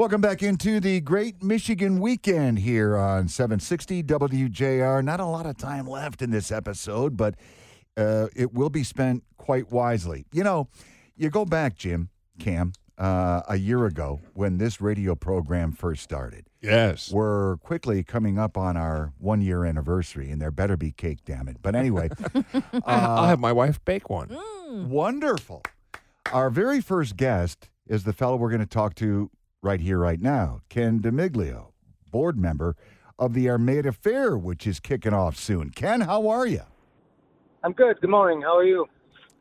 Welcome back into the Great Michigan Weekend here on 760 WJR. Not a lot of time left in this episode, but uh, it will be spent quite wisely. You know, you go back, Jim, Kam, uh, a year ago when this radio program first started. Yes. We're quickly coming up on our one year anniversary, and there better be cake, damn it. But anyway, I'll have my wife bake one. wonderful. Our very first guest is the fellow we're going to talk to right here, right now, Ken DeMiglio, board member of the Armada Fair, which is kicking off soon. Ken, how are you? I'm good. Good morning. How are you?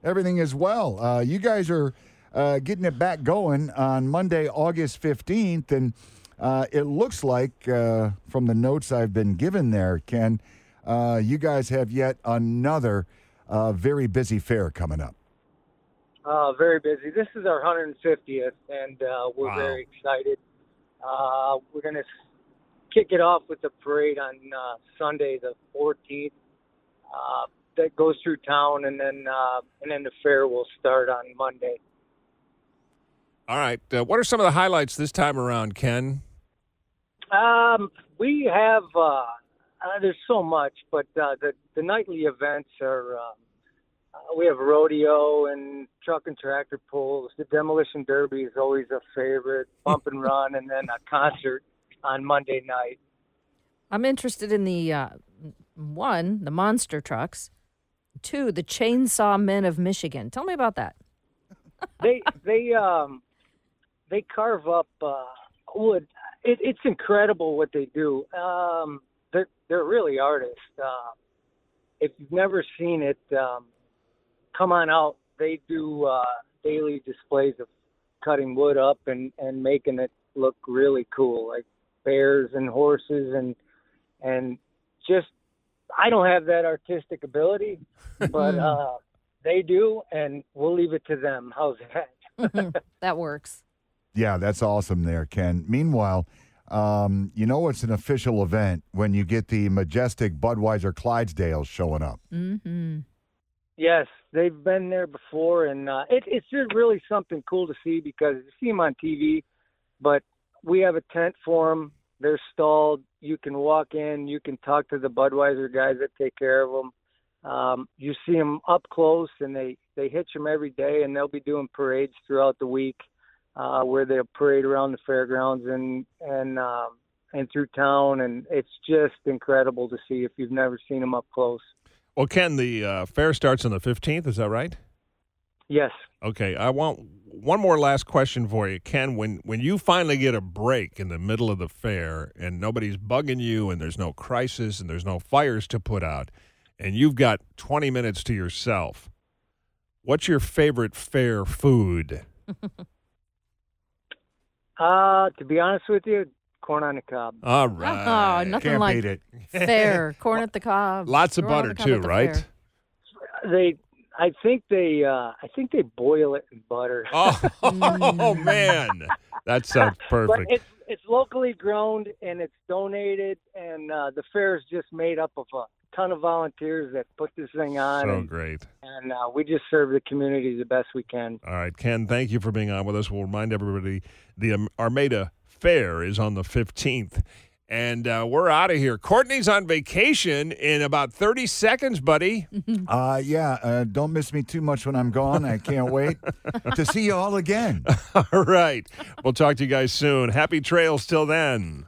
Everything is well. Uh, you guys are uh, getting it back going on Monday, August 15th, and uh, it looks like, uh, from the notes I've been given there, Ken, uh, you guys have yet another uh, very busy fair coming up. Uh, very busy. This is our 150th, and uh, we're Wow. very excited. Uh, we're going to kick it off with the parade on uh, Sunday, the 14th. Uh, that goes through town, and then uh, and then the fair will start on Monday. All right. Uh, what are some of the highlights this time around, Ken? Um, we have uh, uh, there's so much, but uh, the the nightly events are. Um, uh, we have rodeo and truck and tractor pulls. The demolition derby is always a favorite. Bump and run, and then a concert on Monday night. I'm interested in the uh, one, the monster trucks. Two, the chainsaw men of Michigan. Tell me about that. They they um they carve up uh, wood. It, it's incredible what they do. Um, they're they're really artists. Uh, if you've never seen it, um, come on out. They do uh, daily displays of cutting wood up and and making it look really cool, like bears and horses and and just. I don't have that artistic ability, but uh, they do, and we'll leave it to them. How's that? that works. Yeah, that's awesome there, Ken. Meanwhile, um, you know it's an official event when you get the majestic Budweiser Clydesdales showing up. Mm-hmm. Yes, they've been there before, and uh, it, it's just really something cool to see because you see them on TV, but we have a tent for them. They're stalled. You can walk in. You can talk to the Budweiser guys that take care of them. Um, you see them up close, and they they hitch them every day, and they'll be doing parades throughout the week, uh, where they'll parade around the fairgrounds and and um, and through town, and it's just incredible to see if you've never seen them up close. Well, Ken, the uh, fair starts on the 15th. Is that right? Yes. Okay. I want one more last question for you, Ken. When when you finally get a break in the middle of the fair and nobody's bugging you and there's no crisis and there's no fires to put out and you've got 20 minutes to yourself, what's your favorite fair food? Uh, to be honest with you, corn on the cob. All right. Oh, nothing Can't like beat it. fair. Corn at the cob. Lots of Throw butter the cob too, at the right? fair. They, I think they, uh, I think they boil it in butter. Oh, man, that sounds but perfect. it's it's locally grown and it's donated, and uh, the fair is just made up of a ton of volunteers that put this thing on, So and, great. and uh, we just serve the community the best we can. All right, Ken, thank you for being on with us. We'll remind everybody the um, Armada Fair is on the 15th. And uh, we're out of here. Courtney's on vacation in about 30 seconds, buddy. Uh, yeah, uh, don't miss me too much when I'm gone. I can't wait to see you all again. All right. We'll talk to you guys soon. Happy trails till then.